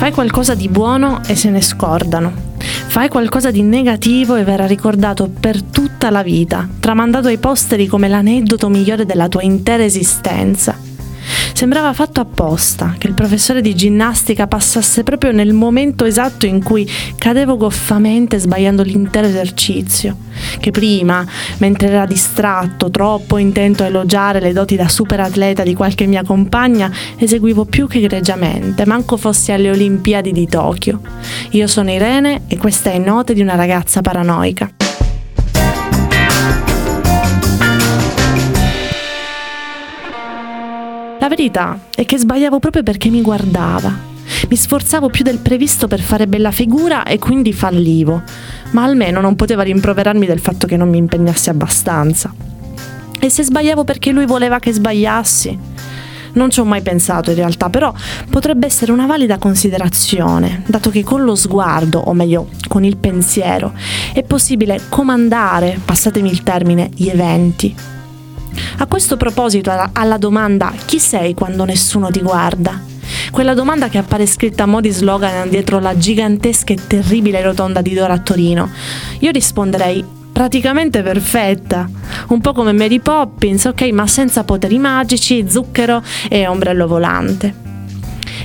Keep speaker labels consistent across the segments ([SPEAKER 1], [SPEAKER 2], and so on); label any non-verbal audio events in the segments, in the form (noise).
[SPEAKER 1] Fai qualcosa di buono e se ne scordano. Fai qualcosa di negativo e verrà ricordato per tutta la vita, tramandato ai posteri come l'aneddoto migliore della tua intera esistenza. Sembrava fatto apposta che il professore di ginnastica passasse proprio nel momento esatto in cui cadevo goffamente sbagliando l'intero esercizio, che prima, mentre era distratto, troppo intento a elogiare le doti da superatleta di qualche mia compagna, eseguivo più che egregiamente, manco fossi alle Olimpiadi di Tokyo. Io sono Irene e questa è Note di una ragazza paranoica. La verità è che sbagliavo proprio perché mi guardava. Mi sforzavo più del previsto per fare bella figura e quindi fallivo, ma almeno non poteva rimproverarmi del fatto che non mi impegnassi abbastanza. E se sbagliavo perché lui voleva che sbagliassi? Non ci ho mai pensato in realtà, però potrebbe essere una valida considerazione, dato che con lo sguardo, o meglio con il pensiero, è possibile comandare, passatemi il termine, gli eventi. A questo proposito, alla domanda chi sei quando nessuno ti guarda? Quella domanda che appare scritta a mo' di slogan dietro la gigantesca e terribile rotonda di Dora a Torino. Io risponderei praticamente perfetta, un po' come Mary Poppins, ok, ma senza poteri magici, zucchero e ombrello volante.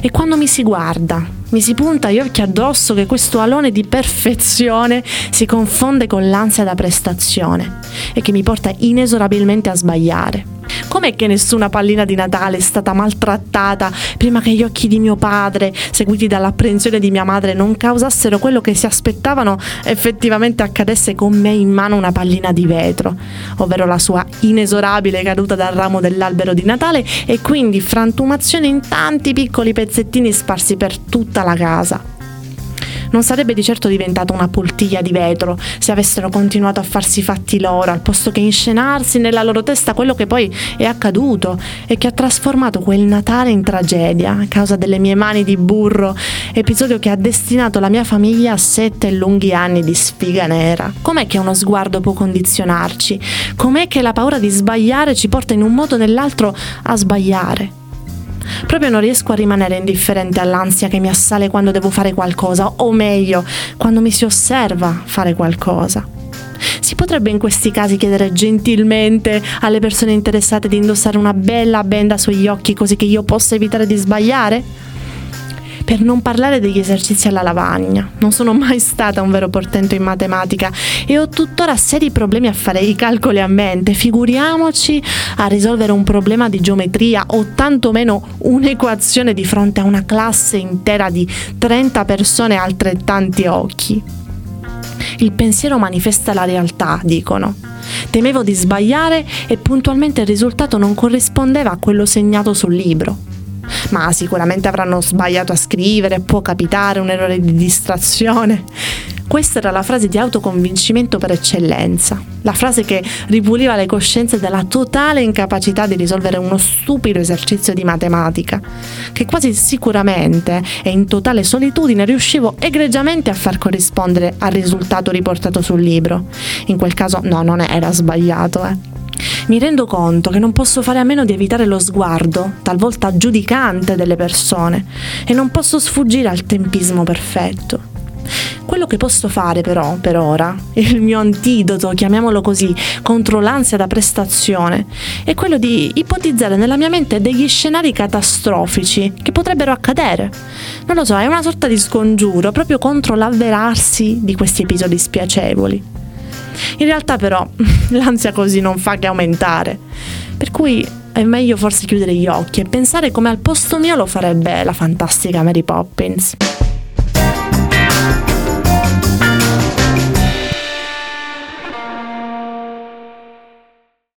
[SPEAKER 1] E quando mi si guarda, mi si punta gli occhi addosso che questo alone di perfezione si confonde con l'ansia da prestazione e che mi porta inesorabilmente a sbagliare. Com'è che nessuna pallina di Natale è stata maltrattata prima che gli occhi di mio padre, seguiti dall'apprensione di mia madre, non causassero quello che si aspettavano effettivamente accadesse con me in mano una pallina di vetro, ovvero la sua inesorabile caduta dal ramo dell'albero di Natale e quindi frantumazione in tanti piccoli pezzettini sparsi per tutta la casa? Non sarebbe di certo diventata una poltiglia di vetro se avessero continuato a farsi fatti loro, al posto che inscenarsi nella loro testa quello che poi è accaduto e che ha trasformato quel Natale in tragedia a causa delle mie mani di burro, episodio che ha destinato la mia famiglia a sette lunghi anni di sfiga nera. Com'è che uno sguardo può condizionarci? Com'è che la paura di sbagliare ci porta in un modo o nell'altro a sbagliare? Proprio non riesco a rimanere indifferente all'ansia che mi assale quando devo fare qualcosa, o meglio, quando mi si osserva fare qualcosa. Si potrebbe in questi casi chiedere gentilmente alle persone interessate di indossare una bella benda sugli occhi così che io possa evitare di sbagliare? Per non parlare degli esercizi alla lavagna. Non sono mai stata un vero portento in matematica e ho tuttora seri problemi a fare i calcoli a mente. Figuriamoci a risolvere un problema di geometria o tantomeno un'equazione di fronte a una classe intera di 30 persone e altrettanti occhi. Il pensiero manifesta la realtà, dicono. Temevo di sbagliare e puntualmente il risultato non corrispondeva a quello segnato sul libro ma sicuramente avranno sbagliato a scrivere, può capitare un errore di distrazione. Questa era la frase di autoconvincimento per eccellenza, la frase che ripuliva le coscienze dalla totale incapacità di risolvere uno stupido esercizio di matematica, che quasi sicuramente e in totale solitudine riuscivo egregiamente a far corrispondere al risultato riportato sul libro. In quel caso no, non era sbagliato, eh mi rendo conto che non posso fare a meno di evitare lo sguardo, talvolta giudicante, delle persone e non posso sfuggire al tempismo perfetto. Quello che posso fare però, per ora, (laughs) il mio antidoto, chiamiamolo così, contro l'ansia da prestazione, è quello di ipotizzare nella mia mente degli scenari catastrofici che potrebbero accadere. Non lo so, è una sorta di scongiuro proprio contro l'avverarsi di questi episodi spiacevoli. In realtà però (laughs) l'ansia così non fa che aumentare. Per cui è meglio forse chiudere gli occhi e pensare come al posto mio lo farebbe la fantastica Mary Poppins.